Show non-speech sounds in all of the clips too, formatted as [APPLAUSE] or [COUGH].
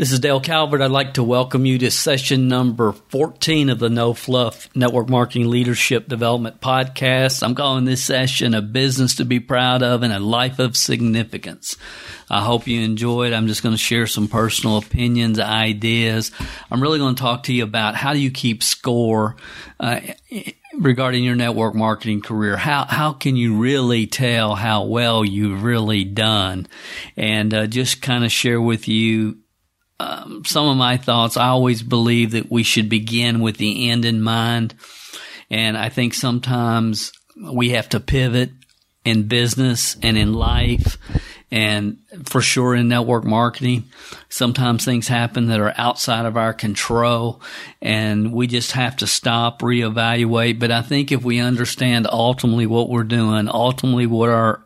This is Dale Calvert. I'd like to welcome you to session number 14 of the No Fluff Network Marketing Leadership Development Podcast. I'm calling this session a business to be proud of and a life of significance. I hope you enjoy it. I'm just going to share some personal opinions, ideas. I'm really going to talk to you about how do you keep score uh, regarding your network marketing career. How how can you really tell how well you've really done, and uh, just kind of share with you um, some of my thoughts. I always believe that we should begin with the end in mind. And I think sometimes we have to pivot in business and in life and for sure in network marketing. Sometimes things happen that are outside of our control and we just have to stop, reevaluate. But I think if we understand ultimately what we're doing, ultimately what our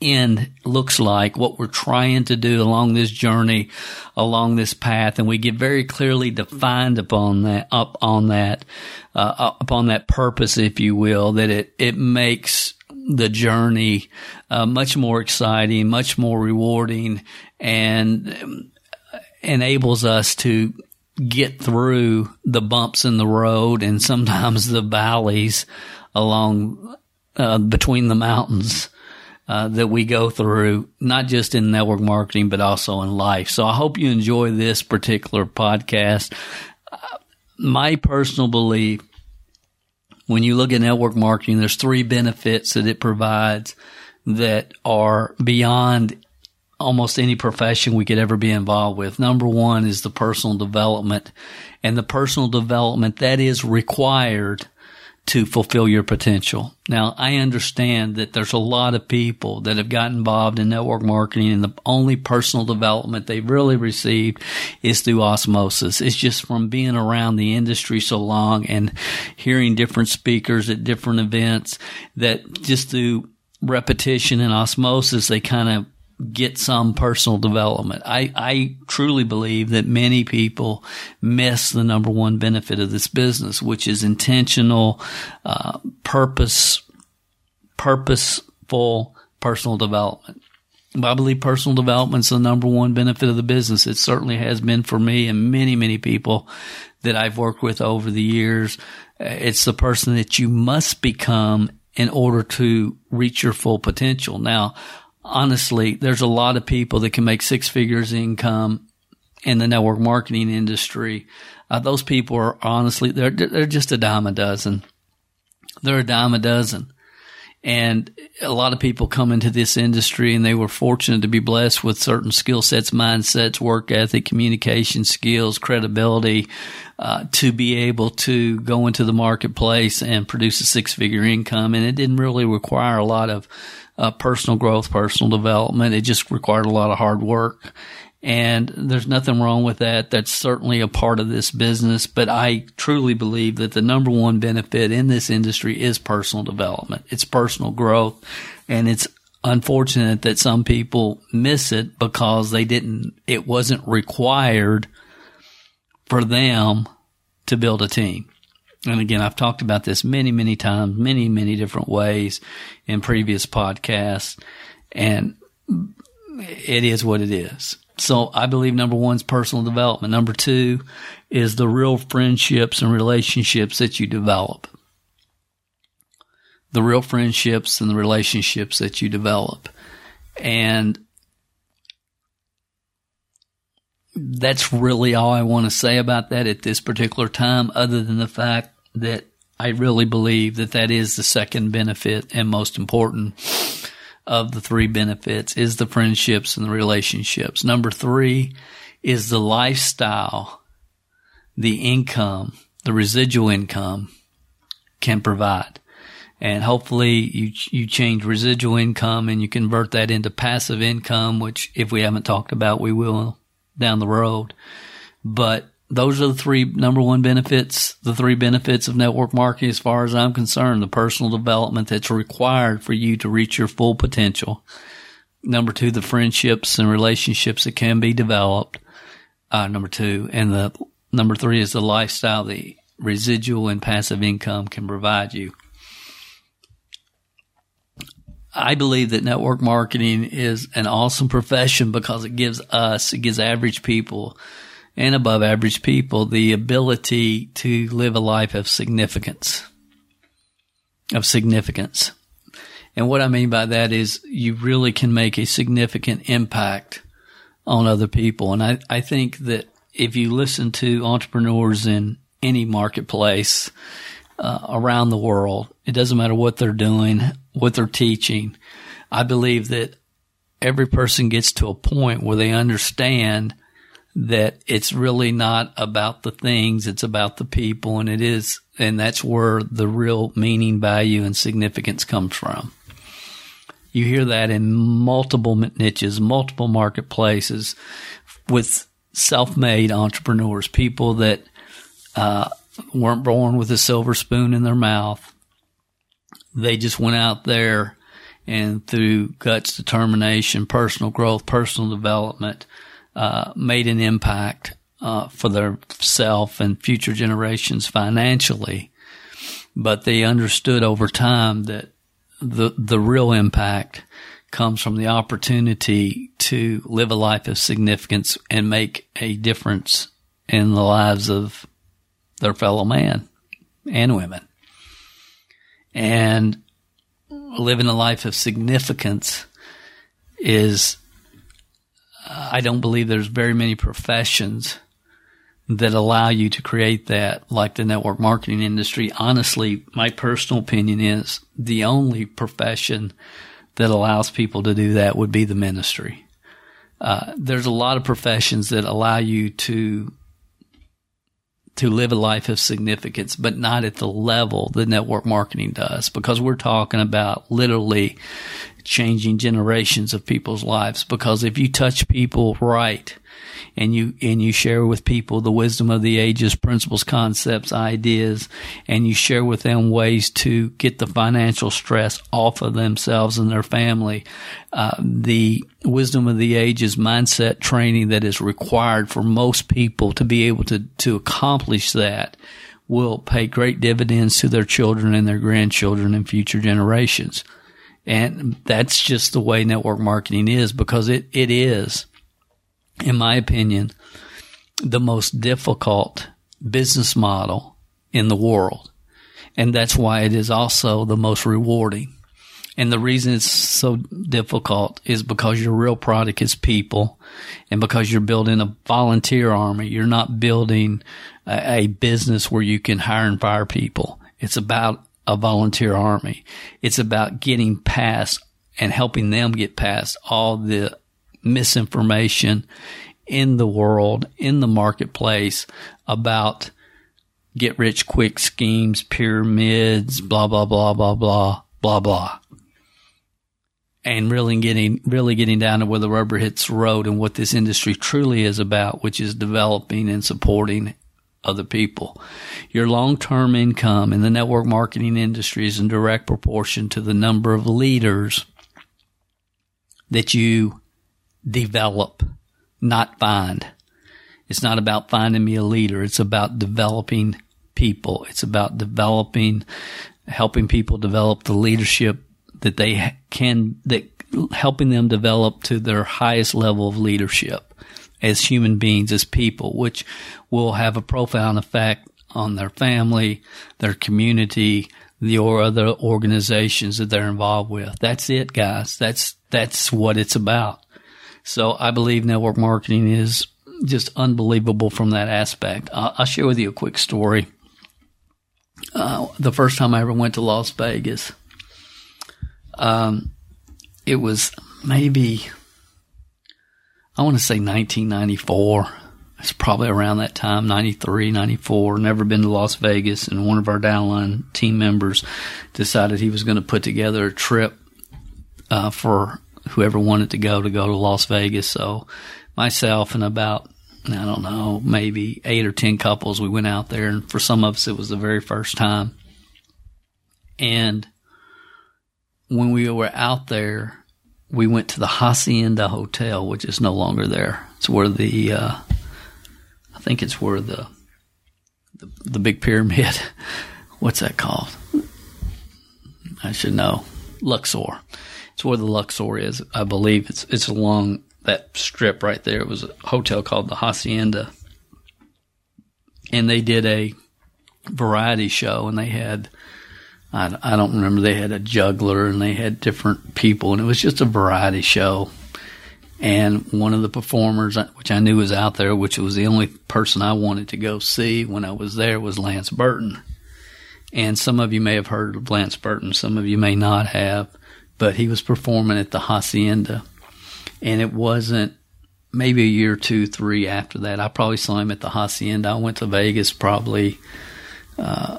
end looks like, what we're trying to do along this journey, along this path, and we get very clearly defined upon that, up on that, uh, upon that purpose, if you will, that it, it makes the journey uh, much more exciting, much more rewarding, and um, enables us to get through the bumps in the road and sometimes the valleys along uh, between the mountains uh, that we go through, not just in network marketing, but also in life. So I hope you enjoy this particular podcast. Uh, my personal belief, when you look at network marketing, there's three benefits that it provides that are beyond almost any profession we could ever be involved with. Number one is the personal development and the personal development that is required to fulfill your potential. Now, I understand that there's a lot of people that have gotten involved in network marketing and the only personal development they've really received is through osmosis. It's just from being around the industry so long and hearing different speakers at different events that just through repetition and osmosis, they kind of get some personal development. I, I truly believe that many people miss the number one benefit of this business, which is intentional, uh, purpose, purposeful personal development. I believe personal development is the number one benefit of the business. It certainly has been for me and many, many people that I've worked with over the years. It's the person that you must become in order to reach your full potential. Now, honestly, there's a lot of people that can make six figures income in the network marketing industry. Uh, those people are honestly, they're, they're just a dime a dozen. They're a dime a dozen. And a lot of people come into this industry and they were fortunate to be blessed with certain skill sets, mindsets, work ethic, communication skills, credibility, uh, to be able to go into the marketplace and produce a six figure income. And it didn't really require a lot of uh, personal growth, personal development. It just required a lot of hard work. And there's nothing wrong with that. That's certainly a part of this business. But I truly believe that the number one benefit in this industry is personal development. It's personal growth. And it's unfortunate that some people miss it because they didn't, it wasn't required for them to build a team. And again, I've talked about this many, many times, many, many different ways in previous podcasts. And it is what it is. So I believe number one is personal development. Number two is the real friendships and relationships that you develop. The real friendships and the relationships that you develop. And that's really all I want to say about that at this particular time, other than the fact that I really believe that that is the second benefit and most important of the three benefits is the friendships and the relationships. Number three is the lifestyle, the income, the residual income can provide. And hopefully you, you change residual income and you convert that into passive income, which if we haven't talked about, we will down the road. But those are the three number one benefits, the three benefits of network marketing as far as I'm concerned, the personal development that's required for you to reach your full potential. Number two, the friendships and relationships that can be developed. Uh, number two, and the number three is the lifestyle, the residual and passive income can provide you. I believe that network marketing is an awesome profession because it gives us, it gives average people and above average people the ability to live a life of significance. Of significance. And what I mean by that is you really can make a significant impact on other people. And I, I think that if you listen to entrepreneurs in any marketplace uh, around the world, it doesn't matter what they're doing, what they're teaching. I believe that every person gets to a point where they understand that it's really not about the things, it's about the people, and it is, and that's where the real meaning, value, and significance comes from. You hear that in multiple niches, multiple marketplaces with self-made entrepreneurs, people that uh, weren't born with a silver spoon in their mouth. They just went out there and through guts, determination, personal growth, personal development, uh, made an impact uh, for their self and future generations financially. But they understood over time that the the real impact comes from the opportunity to live a life of significance and make a difference in the lives of their fellow man and women. And living a life of significance is, I don't believe there's very many professions that allow you to create that, like the network marketing industry. Honestly, my personal opinion is the only profession that allows people to do that would be the ministry. Uh, there's a lot of professions that allow you to to live a life of significance, but not at the level that network marketing does, because we're talking about literally changing generations of people's lives. Because if you touch people right, and you and you share with people the wisdom of the ages, principles, concepts, ideas, and you share with them ways to get the financial stress off of themselves and their family. Uh, the wisdom of the ages mindset training that is required for most people to be able to to accomplish that will pay great dividends to their children and their grandchildren and future generations. And that's just the way network marketing is because it, it is in my opinion, the most difficult business model in the world. And that's why it is also the most rewarding. And the reason it's so difficult is because your real product is people and because you're building a volunteer army. You're not building a, a business where you can hire and fire people. It's about a volunteer army. It's about getting past and helping them get past all the misinformation in the world, in the marketplace about get rich quick schemes, pyramids, blah, blah, blah, blah, blah, blah, blah. And really getting, really getting down to where the rubber hits the road and what this industry truly is about, which is developing and supporting other people. Your long-term income in the network marketing industry is in direct proportion to the number of leaders that you develop, not find. It's not about finding me a leader. It's about developing people. It's about developing, helping people develop the leadership that they can, that helping them develop to their highest level of leadership as human beings, as people, which will have a profound effect on their family, their community, the or other organizations that they're involved with. That's it, guys. That's, that's what it's about. So I believe network marketing is just unbelievable from that aspect. I'll, I'll share with you a quick story. Uh, the first time I ever went to Las Vegas, um, it was maybe, I want to say 1994. It's probably around that time, 93, 94. Never been to Las Vegas. And one of our downline team members decided he was going to put together a trip uh, for whoever wanted to go to go to Las Vegas. So myself and about I don't know, maybe eight or 10 couples. We went out there, and for some of us, it was the very first time. And when we were out there, we went to the Hacienda Hotel, which is no longer there. It's where the, uh, I think it's where the, the, the big pyramid, [LAUGHS] what's that called? I should know. Luxor. It's where the Luxor is. I believe it's, it's along that strip right there. It was a hotel called the Hacienda. And they did a variety show and they had, I, I don't remember, they had a juggler and they had different people and it was just a variety show. And one of the performers, which I knew was out there, which was the only person I wanted to go see when I was there, was Lance Burton. And some of you may have heard of Lance Burton, some of you may not have, but he was performing at the Hacienda and it wasn't maybe a year, two, three after that. I probably saw him at the Hacienda. I went to Vegas probably. Uh,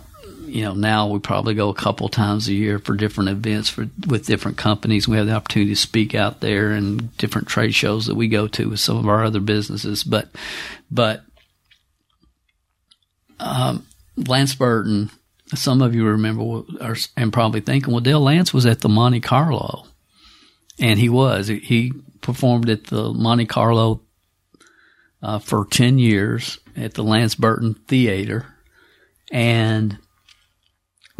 you know, now we probably go a couple times a year for different events for with different companies. We have the opportunity to speak out there and different trade shows that we go to with some of our other businesses. But, but, um, Lance Burton, some of you remember are, and probably thinking, well, Dale Lance was at the Monte Carlo. And he was. He performed at the Monte Carlo uh, for 10 years at the Lance Burton Theater. And,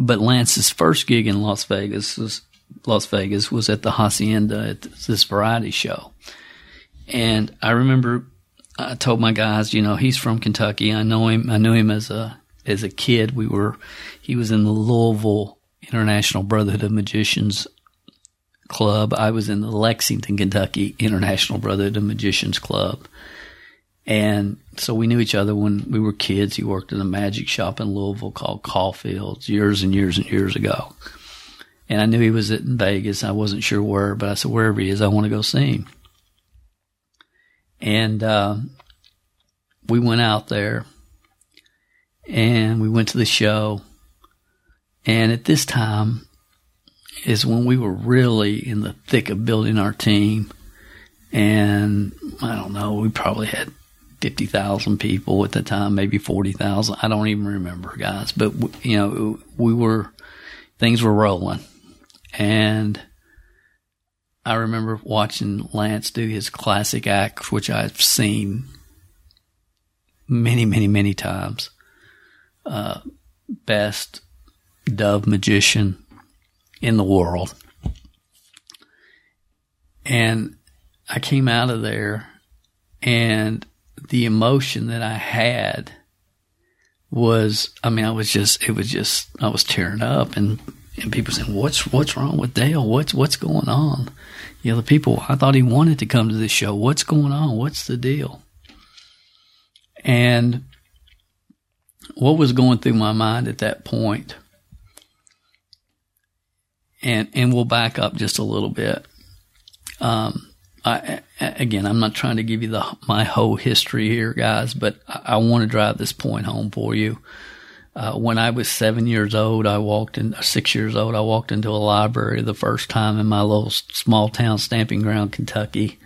but Lance's first gig in Las Vegas was, Las Vegas was at the Hacienda at this variety show. And I remember I told my guys, you know, he's from Kentucky. I know him. I knew him as a, as a kid. We were, he was in the Louisville International Brotherhood of Magicians Club. I was in the Lexington, Kentucky International Brotherhood of Magicians Club. And so we knew each other when we were kids. He worked in a magic shop in Louisville called Caulfield's years and years and years ago. And I knew he was in Vegas. I wasn't sure where, but I said, wherever he is, I want to go see him. And, uh, we went out there and we went to the show. And at this time, is when we were really in the thick of building our team. And I don't know, we probably had 50,000 people at the time, maybe 40,000. I don't even remember, guys. But, you know, we were, things were rolling. And I remember watching Lance do his classic act, which I've seen many, many, many times. Uh, best dove magician in the world. And I came out of there and the emotion that I had was, I mean, I was just, it was just, I was tearing up and, and people saying, what's, what's wrong with Dale? What's, what's going on? You know, the people, I thought he wanted to come to this show. What's going on? What's the deal? And what was going through my mind at that point? and and we'll back up just a little bit. Um, I, again, I'm not trying to give you the my whole history here, guys, but I, I want to drive this point home for you. Uh, when I was seven years old, I walked in six years old. I walked into a library the first time in my little small town stamping ground, Kentucky.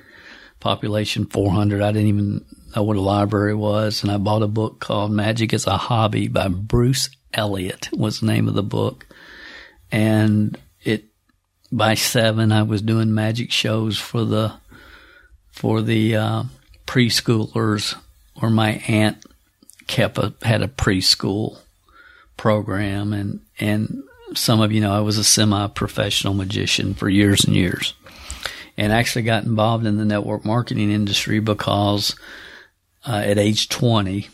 Population 400. I didn't even know what a library was, and I bought a book called "Magic as a Hobby" by Bruce Elliott. Was the name of the book, and it, by seven, I was doing magic shows for the for the uh, preschoolers, or my aunt kept a had a preschool program, and and some of you know I was a semi-professional magician for years and years, and actually got involved in the network marketing industry because uh, at age twenty,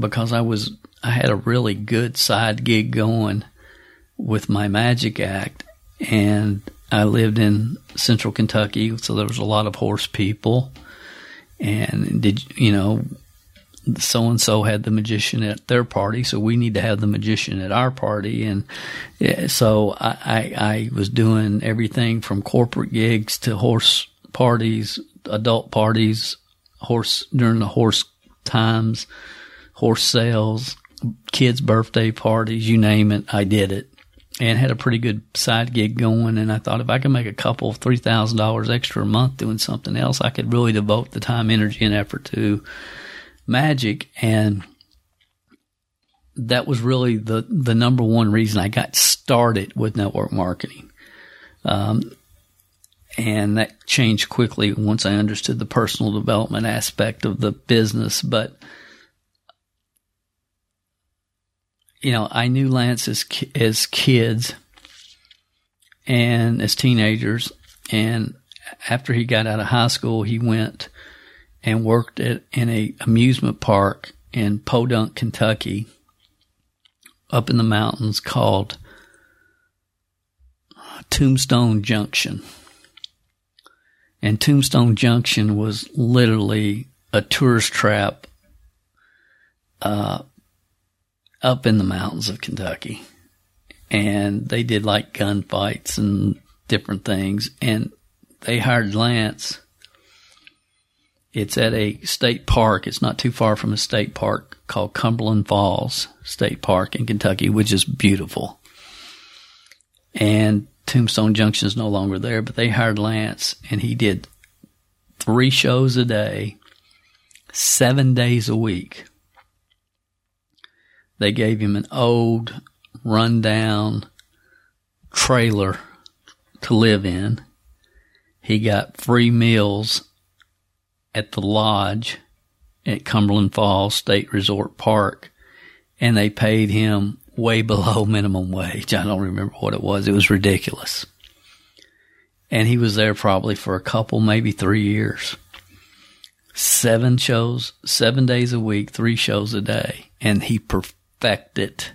because I was I had a really good side gig going with my magic act and I lived in central Kentucky, so there was a lot of horse people. And did you know, so and so had the magician at their party, so we need to have the magician at our party. And so I, I, I was doing everything from corporate gigs to horse parties, adult parties, horse during the horse times, horse sales, kids' birthday parties, you name it, I did it and had a pretty good side gig going. And I thought if I could make a couple, three thousand dollars extra a month doing something else, I could really devote the time, energy, and effort to magic and that was really the, the number one reason I got started with network marketing. Um, and that changed quickly once I understood the personal development aspect of the business. But, you know, I knew Lance as, as kids and as teenagers. And after he got out of high school, he went and worked at, in a amusement park in Podunk, Kentucky up in the mountains called Tombstone Junction. And Tombstone Junction was literally a tourist trap uh, up in the mountains of Kentucky. And they did like gunfights and different things. And they hired Lance. It's at a state park. It's not too far from a state park called Cumberland Falls State Park in Kentucky, which is beautiful. And Tombstone Junction is no longer there, but they hired Lance and he did three shows a day, seven days a week. They gave him an old, rundown trailer to live in. He got free meals at the lodge at Cumberland Falls State Resort Park and they paid him way [LAUGHS] below minimum wage. I don't remember what it was. It was ridiculous. And he was there probably for a couple, maybe three years. Seven shows, seven days a week, three shows a day. And he. Perfect it.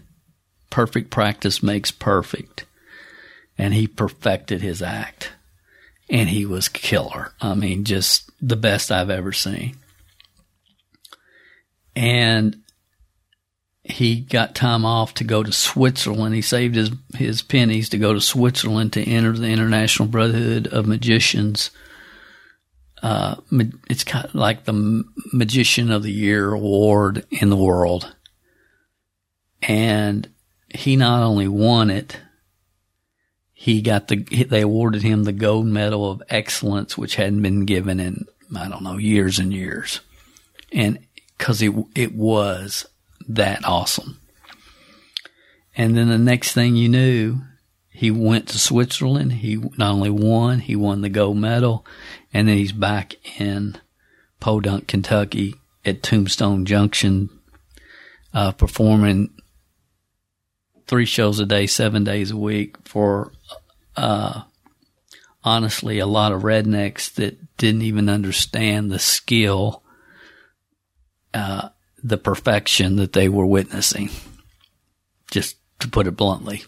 Perfect practice makes perfect. And he perfected his act. And he was killer. I mean, just the best I've ever seen. And he got time off to go to Switzerland. He saved his his pennies to go to Switzerland to enter the International Brotherhood of Magicians. Uh, it's kind of like the Magician of the Year award in the world, and he not only won it, he got the they awarded him the gold medal of excellence, which hadn't been given in I don't know years and years, and because it it was that awesome. And then the next thing you knew, he went to Switzerland. He not only won, he won the gold medal, and then he's back in Podunk, Kentucky at Tombstone Junction, uh, performing three shows a day, seven days a week for, uh, honestly, a lot of rednecks that didn't even understand the skill, uh, the perfection that they were witnessing, just to put it bluntly.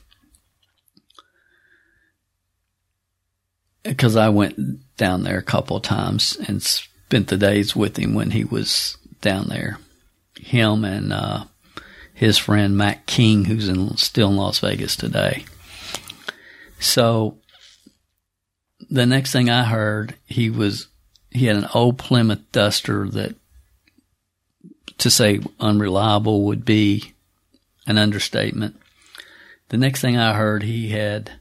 Because I went down there a couple of times and spent the days with him when he was down there. Him and uh, his friend Matt King, who's in, still in Las Vegas today. So the next thing I heard, he was he had an old Plymouth Duster that to say unreliable would be an understatement. The next thing I heard, he had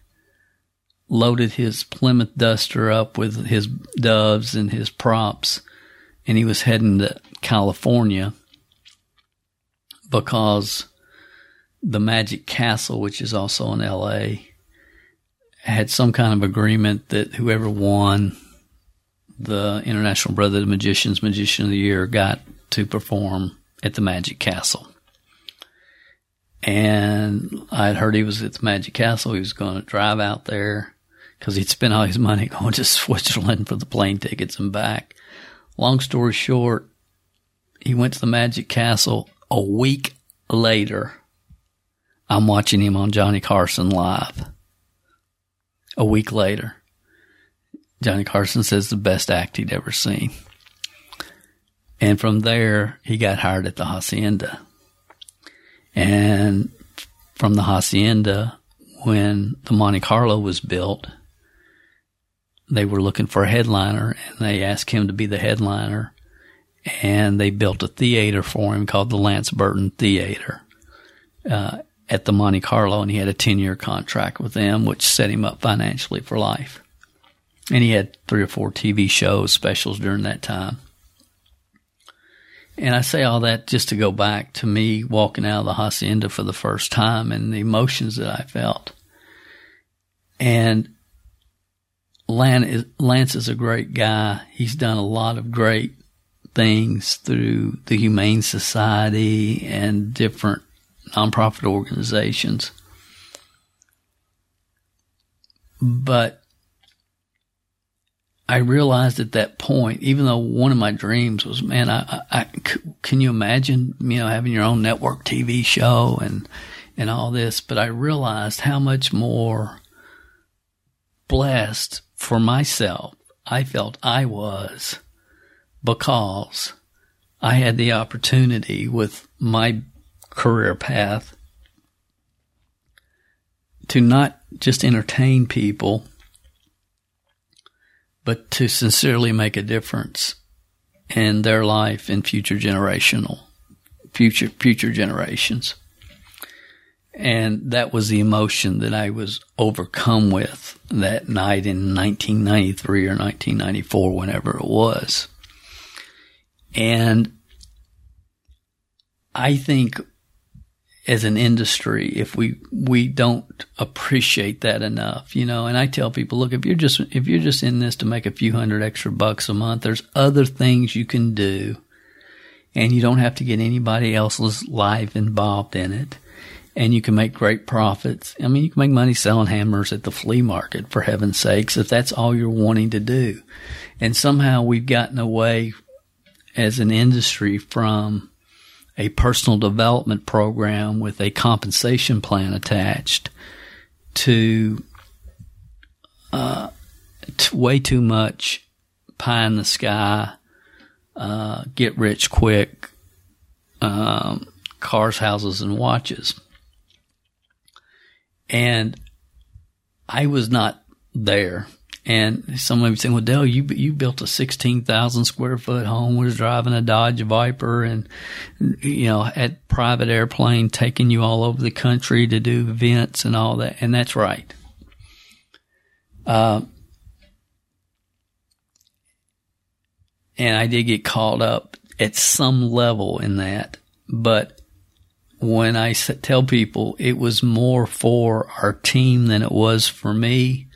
loaded his Plymouth Duster up with his doves and his props, and he was heading to California because the Magic Castle, which is also in LA, had some kind of agreement that whoever won the International Brotherhood of Magicians Magician of the Year got to perform at the Magic Castle. And I'd heard he was at the Magic Castle. He was going to drive out there because he'd spent all his money [LAUGHS] going to Switzerland for the plane tickets and back. Long story short, he went to the Magic Castle a week later. I'm watching him on Johnny Carson live. A week later, Johnny Carson says the best act he'd ever seen. And from there, he got hired at the Hacienda. And from the Hacienda, when the Monte Carlo was built, they were looking for a headliner and they asked him to be the headliner. And they built a theater for him called the Lance Burton Theater uh, at the Monte Carlo. And he had a 10 year contract with them, which set him up financially for life. And he had three or four TV shows, specials during that time. And I say all that just to go back to me walking out of the hacienda for the first time and the emotions that I felt. And Lance is, Lance is a great guy. He's done a lot of great things through the Humane Society and different nonprofit organizations. But I realized at that point, even though one of my dreams was, man, I, I, can you imagine, you know, having your own network TV show and, and all this, but I realized how much more blessed for myself I felt I was because I had the opportunity with my career path to not just entertain people, but to sincerely make a difference in their life and future generational, future, future generations. And that was the emotion that I was overcome with that night in 1993 or 1994, whenever it was. And I think as an industry, if we, we don't appreciate that enough, you know, and I tell people, look, if you're just, if you're just in this to make a few hundred extra bucks a month, there's other things you can do and you don't have to get anybody else's life involved in it. And you can make great profits. I mean, you can make money selling hammers at the flea market, for heaven's sakes, if that's all you're wanting to do. And somehow we've gotten away as an industry from a personal development program with a compensation plan attached to, uh, to way too much pie in the sky, uh, get rich quick, um, cars, houses, and watches. And I was not there and some of you saying, well, Dale, you, you built a 16,000 square foot home, was driving a Dodge Viper and, you know, had private airplane taking you all over the country to do events and all that. And that's right. Uh, and I did get caught up at some level in that, but when I tell people it was more for our team than it was for me,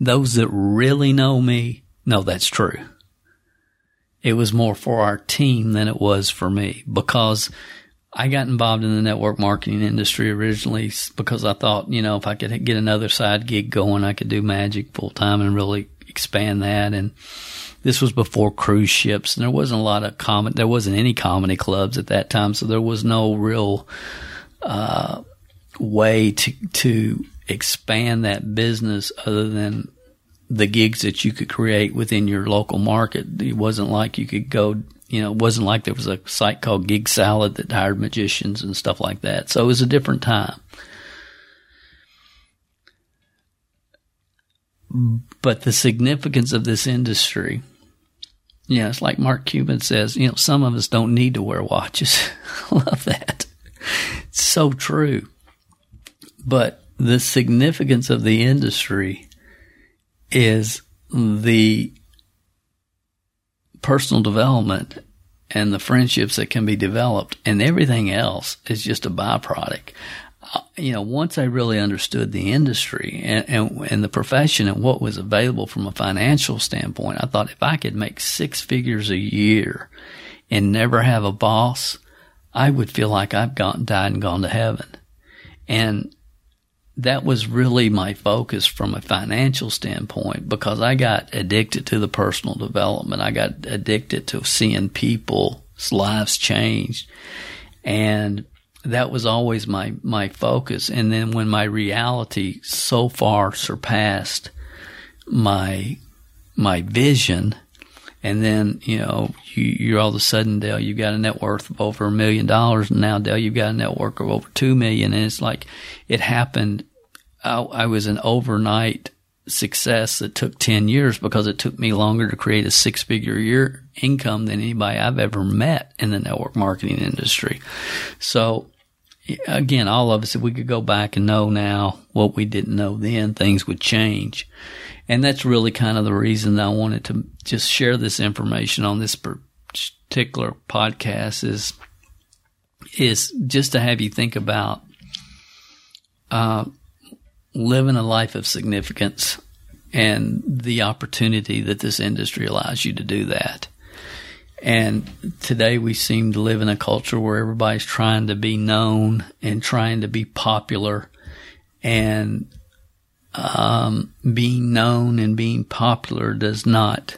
those that really know me know that's true. It was more for our team than it was for me because I got involved in the network marketing industry originally because I thought, you know, if I could get another side gig going, I could do magic full time and really expand that. And this was before cruise ships and there wasn't a lot of comedy, there wasn't any comedy clubs at that time. So there was no real, uh, way to, to expand that business other than the gigs that you could create within your local market. It wasn't like you could go, you know, it wasn't like there was a site called GigSalad that hired magicians and stuff like that. So it was a different time. But the significance of this industry, yeah, it's like Mark Cuban says, you know, some of us don't need to wear watches. [LAUGHS] I love that. It's so true. But the significance of the industry is the personal development and the friendships that can be developed and everything else is just a byproduct. Uh, you know, once I really understood the industry and, and, and the profession and what was available from a financial standpoint, I thought if I could make six figures a year and never have a boss, I would feel like I've gone, died and gone to heaven. And that was really my focus from a financial standpoint because I got addicted to the personal development. I got addicted to seeing people's lives change. And that was always my, my focus. And then when my reality so far surpassed my, my vision, and then, you know, you, you're all of a sudden, Dale, you've got a net worth of over a million dollars. And now, Dale, you've got a network of over two million. And it's like it happened I, I was an overnight success that took 10 years because it took me longer to create a six figure year income than anybody I've ever met in the network marketing industry. So again, all of us, if we could go back and know now what we didn't know then, things would change. And that's really kind of the reason that I wanted to just share this information on this particular podcast is is just to have you think about uh, living a life of significance and the opportunity that this industry allows you to do that. And today we seem to live in a culture where everybody's trying to be known and trying to be popular and um, being known and being popular does not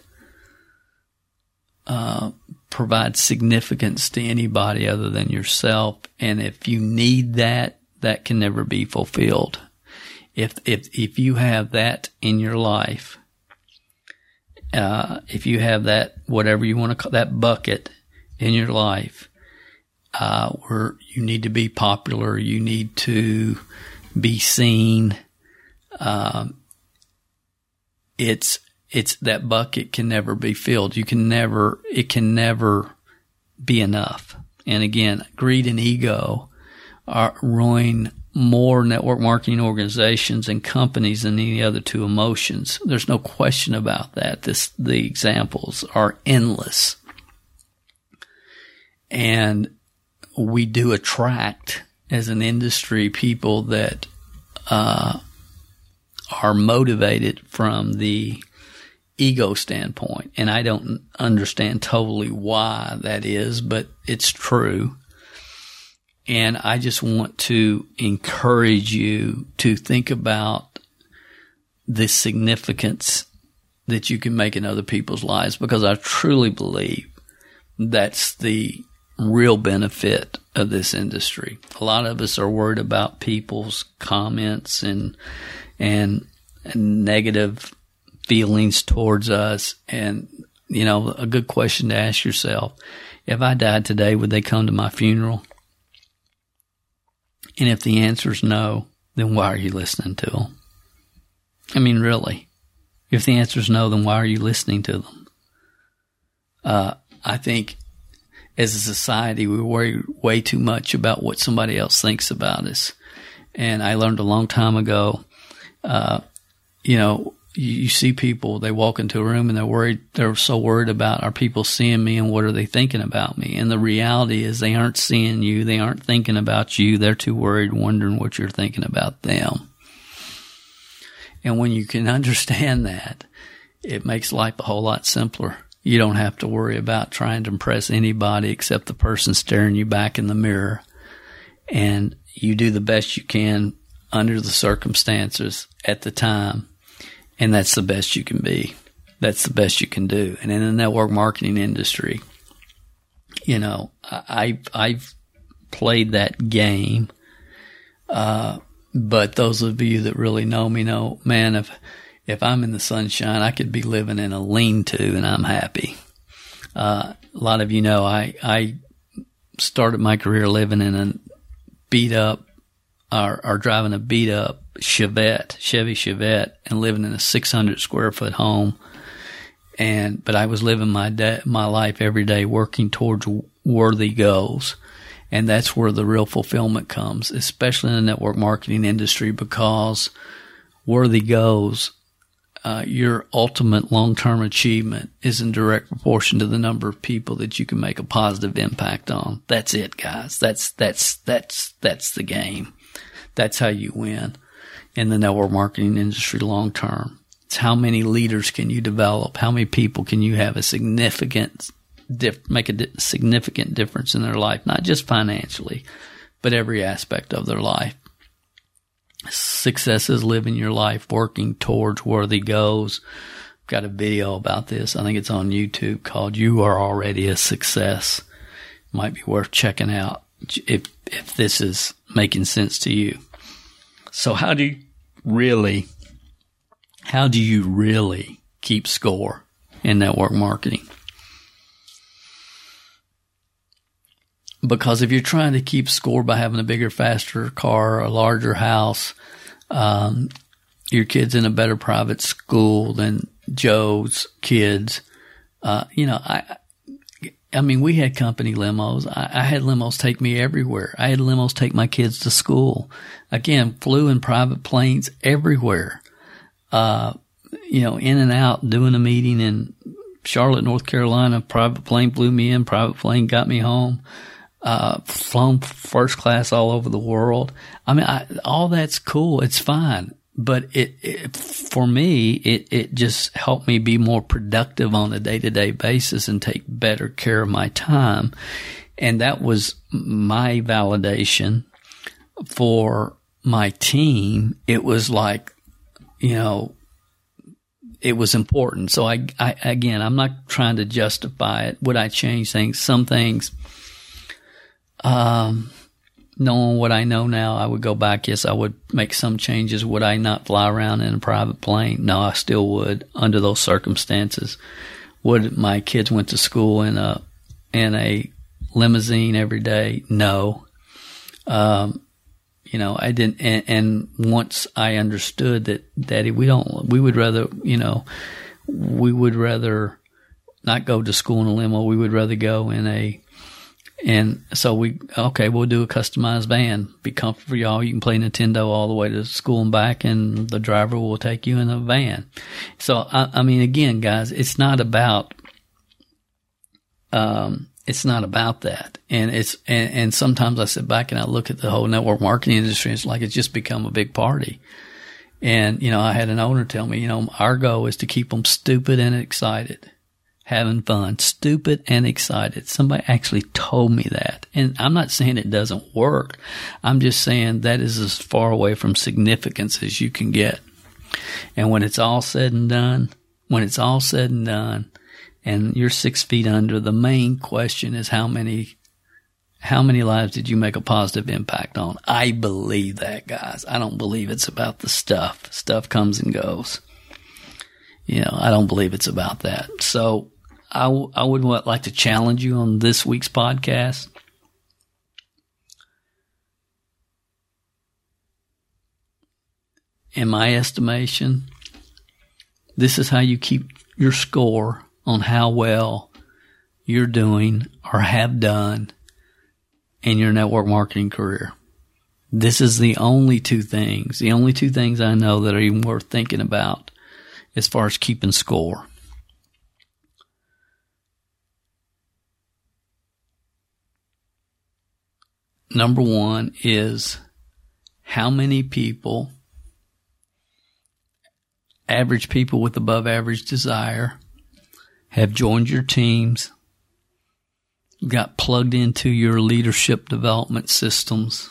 uh, provide significance to anybody other than yourself. And if you need that, that can never be fulfilled. If if if you have that in your life, uh, if you have that whatever you want to call that bucket in your life, uh, where you need to be popular, you need to be seen. Um, it's it's that bucket can never be filled. You can never it can never be enough. And again, greed and ego are ruin more network marketing organizations and companies than any other two emotions. There's no question about that. This the examples are endless. And we do attract as an industry people that uh, are motivated from the ego standpoint. And I don't understand totally why that is, but it's true. And I just want to encourage you to think about the significance that you can make in other people's lives because I truly believe that's the real benefit of this industry. A lot of us are worried about people's comments and and, and negative feelings towards us and you know a good question to ask yourself if I died today would they come to my funeral? And if the answer is no, then why are you listening to them? I mean, really. If the answer is no, then why are you listening to them? Uh, I think as a society, we worry way too much about what somebody else thinks about us. And I learned a long time ago, uh, you know, you, see people, they walk into a room and they're worried, they're so worried about are people seeing me and what are they thinking about me? And the reality is they aren't seeing you. They aren't thinking about you. They're too worried, wondering what you're thinking about them. And when you can [LAUGHS] understand that, it makes life a whole lot simpler. You don't have to worry about trying to impress anybody except the person staring you back in the mirror. And you do the best you can under the circumstances at the time and that's the best you can be. That's the best you can do. And in the network marketing industry, you know, I, I've played that game. Uh, but those of you that really know me know, man, if, if I'm in the sunshine, I could be living in a lean to and I'm happy. Uh, a lot of you know, I, I started my career living in a beat up or, or driving a beat up Chevette, Chevy Chevette, and living in a 600 square foot home. And but I was living my day, my life every day, working towards worthy goals, and that's where the real fulfillment comes, especially in the network marketing industry, because worthy goals. Uh, your ultimate long-term achievement is in direct proportion to the number of people that you can make a positive impact on. That's it, guys. That's that's that's that's the game. That's how you win in the network marketing industry long term. It's how many leaders can you develop? How many people can you have a significant diff- make a di- significant difference in their life, not just financially, but every aspect of their life. Success is living your life working towards worthy goals. I've got a video about this. I think it's on YouTube called "You Are Already a Success." Might be worth checking out if if this is making sense to you. So how do you really, how do you really keep score in network marketing? Because if you're trying to keep score by having a bigger, faster car, a larger house, um, your kid's in a better private school than Joe's kids, uh, you know, I, I mean, we had company limos. I, I, had limos take me everywhere. I had limos take my kids to school. Again, flew in private planes everywhere. Uh, you know, in and out, doing a meeting in Charlotte, North Carolina. Private plane flew me in. Private plane got me home. Uh, flown first class all over the world. I mean, I, all that's cool. It's fine. But it, it, for me, it, it just helped me be more productive on a day to day basis and take better care of my time. And that was my validation for my team. It was like, you know, it was important. So I, I, again, I'm not trying to justify it. Would I change things? Some things, um, knowing what I know now, I would go back. Yes, I would make some changes. Would I not fly around in a private plane? No, I still would under those circumstances. Would my kids went to school in a, in a limousine every day? No. Um, you know, I didn't, and, and, once I understood that, Daddy, we don't, we would rather, you know, we would rather not go to school in a limo. We would rather go in a, and so we, okay, we'll do a customized van. Be comfortable for y'all. You can play Nintendo all the way to school and back, and the driver will take you in a van. So, I, I mean, again, guys, it's not about, um, it's not about that. And it's, and, and, sometimes I sit back and I look at the whole network marketing industry. It's like it's just become a big party. And, you know, I had an owner tell me, you know, our goal is to keep them stupid and excited, having fun, stupid and excited. Somebody actually told me that. And I'm not saying it doesn't work. I'm just saying that is as far away from significance as you can get. And when it's all said and done, when it's all said and done, and you're six feet under, the main question is how many how many lives did you make a positive impact on? I believe that, guys. I don't believe it's about the stuff. Stuff comes and goes. You know, I don't believe it's about that. So I, w- I would like to challenge you on this week's podcast. In my estimation, this is how you keep your score on how well you're doing or have done in your network marketing career. This is the only two things, the only two things I know that are even worth thinking about as far as keeping score. Number one is how many people, average people with above average desire, have joined your teams, got plugged into your leadership development systems,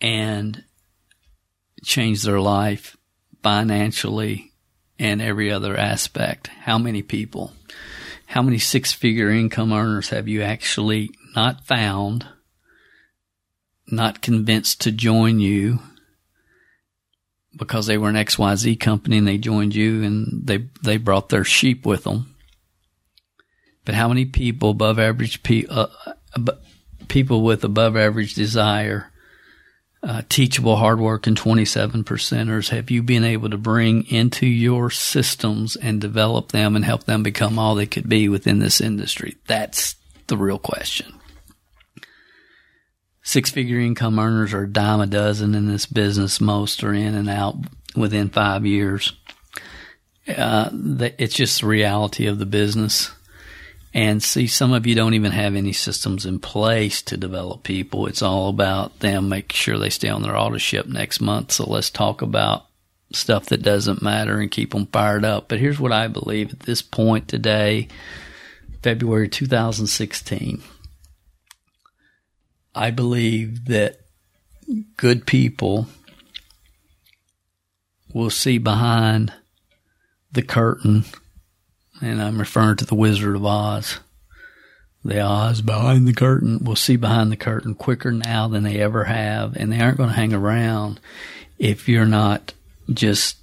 and changed their life financially and every other aspect. How many people? How many six figure income earners have you actually not found, not convinced to join you because they were an XYZ company and they joined you and they, they brought their sheep with them. But how many people above average, pe- uh, people with above average desire, uh, teachable, hardworking 27 percenters have you been able to bring into your systems and develop them and help them become all they could be within this industry? That's the real question. Six figure income earners are a dime a dozen in this business. Most are in and out within five years. Uh, it's just the reality of the business. And see, some of you don't even have any systems in place to develop people. It's all about them making sure they stay on their auto ship next month. So let's talk about stuff that doesn't matter and keep them fired up. But here's what I believe at this point today, February 2016. I believe that good people will see behind the curtain, and I'm referring to the Wizard of Oz. The Oz behind the curtain will see behind the curtain quicker now than they ever have, and they aren't going to hang around if you're not just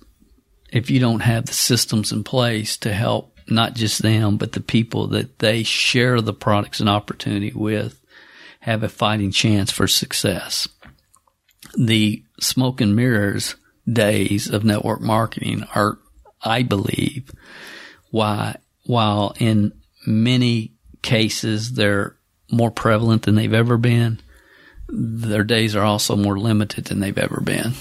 if you don't have the systems in place to help not just them but the people that they share the products and opportunity with have a fighting chance for success. The smoke and mirrors days of network marketing are, I believe, why, while in many cases they're more prevalent than they've ever been, their days are also more limited than they've ever been.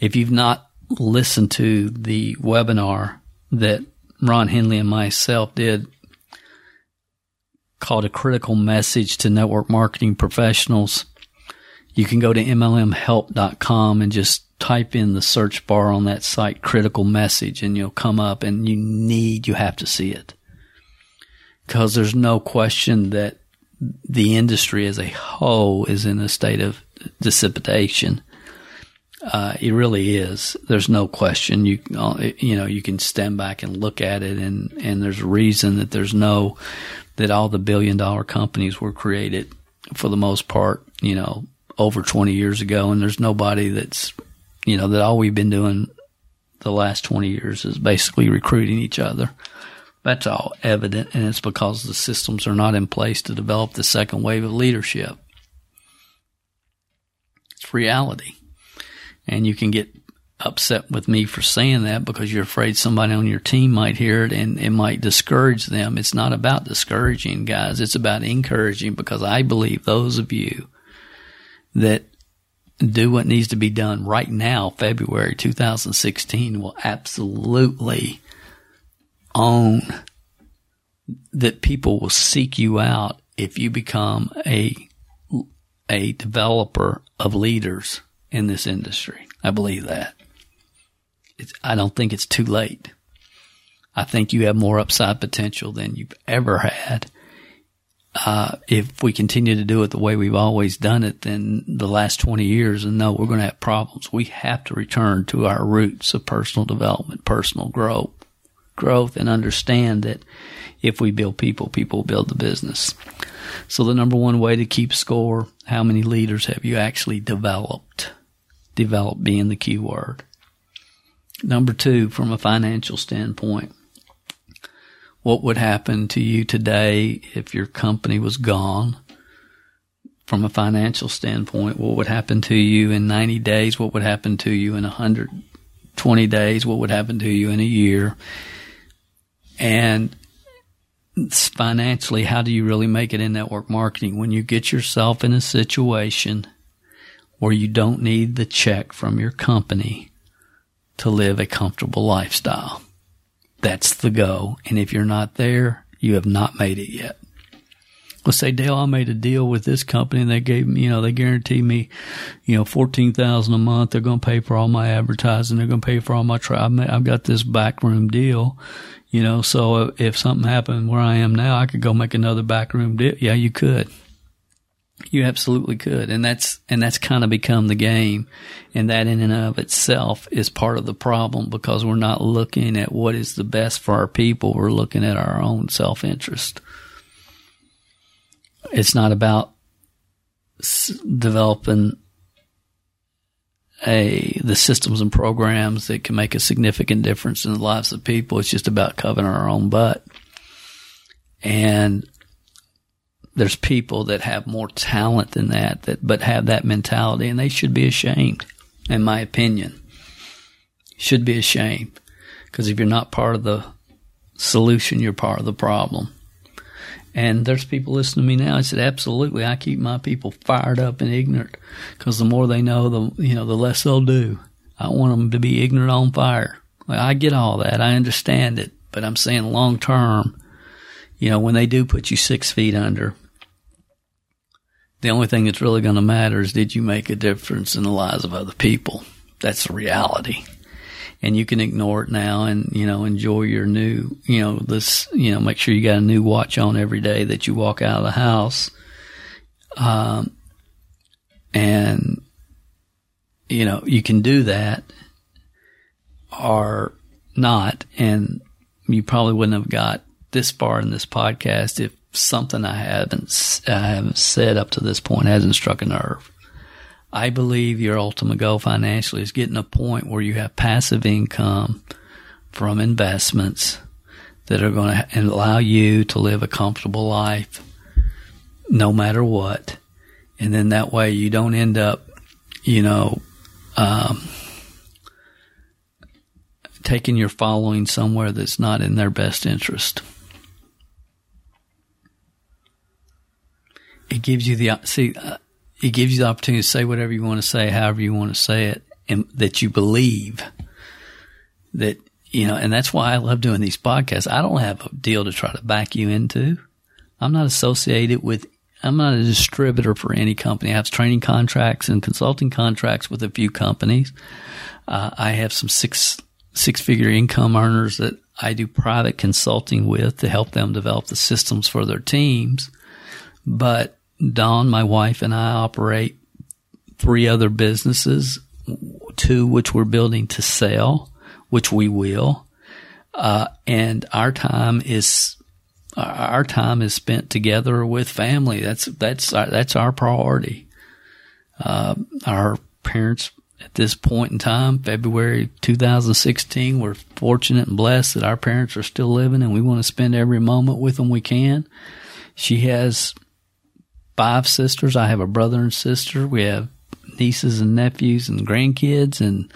If you've not listened to the webinar that Ron Henley and myself did called a critical message to network marketing professionals. You can go to mlmhelp.com and just type in the search bar on that site critical message and you'll come up and you need, you have to see it. Cause there's no question that the industry as a whole is in a state of dissipation. Uh, it really is. There's no question. You you know you can stand back and look at it, and and there's a reason that there's no that all the billion dollar companies were created for the most part. You know, over 20 years ago, and there's nobody that's you know that all we've been doing the last 20 years is basically recruiting each other. That's all evident, and it's because the systems are not in place to develop the second wave of leadership. It's reality. And you can get upset with me for saying that because you're afraid somebody on your team might hear it and it might discourage them. It's not about discouraging, guys. It's about encouraging because I believe those of you that do what needs to be done right now, February 2016, will absolutely own that people will seek you out if you become a a developer of leaders in this industry. I believe that. It's, I don't think it's too late. I think you have more upside potential than you've ever had. Uh, if we continue to do it the way we've always done it, then the last 20 years, and no, we're going to have problems. We have to return to our roots of personal development, personal growth, growth and understand that if we build people, people build the business. So the number one way to keep score, how many leaders have you actually developed? Develop being the key word. Number two, from a financial standpoint, what would happen to you today if your company was gone? From a financial standpoint, what would happen to you in 90 days? What would happen to you in 120 days? What would happen to you in a year? And financially, how do you really make it in network marketing? When you get yourself in a situation where you don't need the check from your company to live a comfortable lifestyle. That's the go. And if you're not there, you have not made it yet. Let's say, Dale, I made a deal with this company and they gave me, you know, they guaranteed me, you know, 14000 a month. They're going to pay for all my advertising. They're going to pay for all my travel. I've got this backroom deal you know, so if something happened where I am now, I could go make another backroom deal. Yeah, you could. You absolutely could. And that's, and that's kind of become the game. And that in and of itself is part of the problem because we're not looking at what is the best for our people. We're looking at our own self interest. It's not about developing a the systems and programs that can make a significant difference in the lives of people. It's just about covering our own butt. And there's people that have more talent than that, that but have that mentality, and they should be ashamed, in my opinion. Should be ashamed because if you're not part of the solution, you're part of the problem. And there's people listening to me now. I said, absolutely. I keep my people fired up and ignorant because the more they know, the, you know, the less they'll do. I want them to be ignorant on fire. I get all that. I understand it, but I'm saying long term, you know, when they do put you six feet under, the only thing that's really going to matter is did you make a difference in the lives of other people? That's the reality and you can ignore it now and, you know, enjoy your new, you know, this, you know, make sure you got a new watch on every day that you walk out of the house. Um, and, you know, you can do that or not. And you probably wouldn't have got this far in this podcast if something I haven't, I haven't said up to this point hasn't struck a nerve. I believe your ultimate goal financially is getting a point where you have passive income from investments that are going to allow you to live a comfortable life no matter what. And then that way you don't end up, you know, um, taking your following somewhere that's not in their best interest. It gives you the, see, uh, it gives you the opportunity to say whatever you want to say, however you want to say it, and that you believe that you know, and that's why I love doing these podcasts. I don't have a deal to try to back you into. I'm not associated with, I'm not a distributor for any company. I have training contracts and consulting contracts with a few companies. Uh, I have some six, six figure income earners that I do private consulting with to help them develop the systems for their teams. But Dawn, my wife, and I operate three other businesses, two which we're building to sell, which we will. Uh, and our time is our time is spent together with family. That's that's our, that's our priority. Uh, our parents at this point in time, February 2016, we're fortunate and blessed that our parents are still living, and we want to spend every moment with them we can. She has five sisters. I have a brother and sister. We have nieces and nephews and grandkids and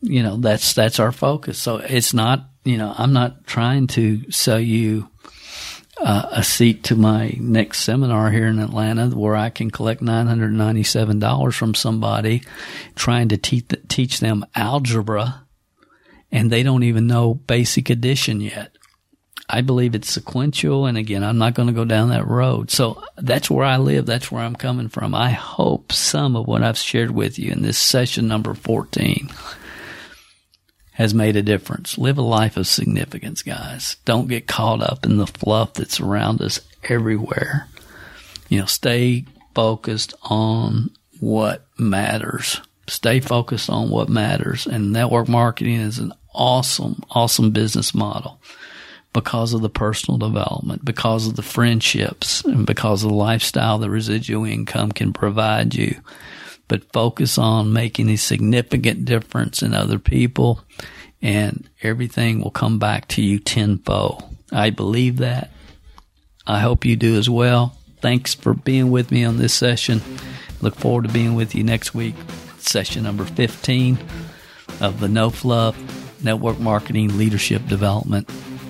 you know that's that's our focus so it's not you know i'm not trying to sell you uh, a seat to my next seminar here in atlanta where i can collect $997 from somebody trying to te- teach them algebra and they don't even know basic addition yet I believe it's sequential. And again, I'm not going to go down that road. So that's where I live. That's where I'm coming from. I hope some of what I've shared with you in this session number 14 has made a difference. Live a life of significance, guys. Don't get caught up in the fluff that's around us everywhere. You know, stay focused on what matters. Stay focused on what matters. And network marketing is an awesome, awesome business model because of the personal development, because of the friendships, and because of the lifestyle the residual income can provide you. But focus on making a significant difference in other people, and everything will come back to you tenfold. I believe that. I hope you do as well. Thanks for being with me on this session. Look forward to being with you next week, session number 15 of the No Fluff Network Marketing Leadership Development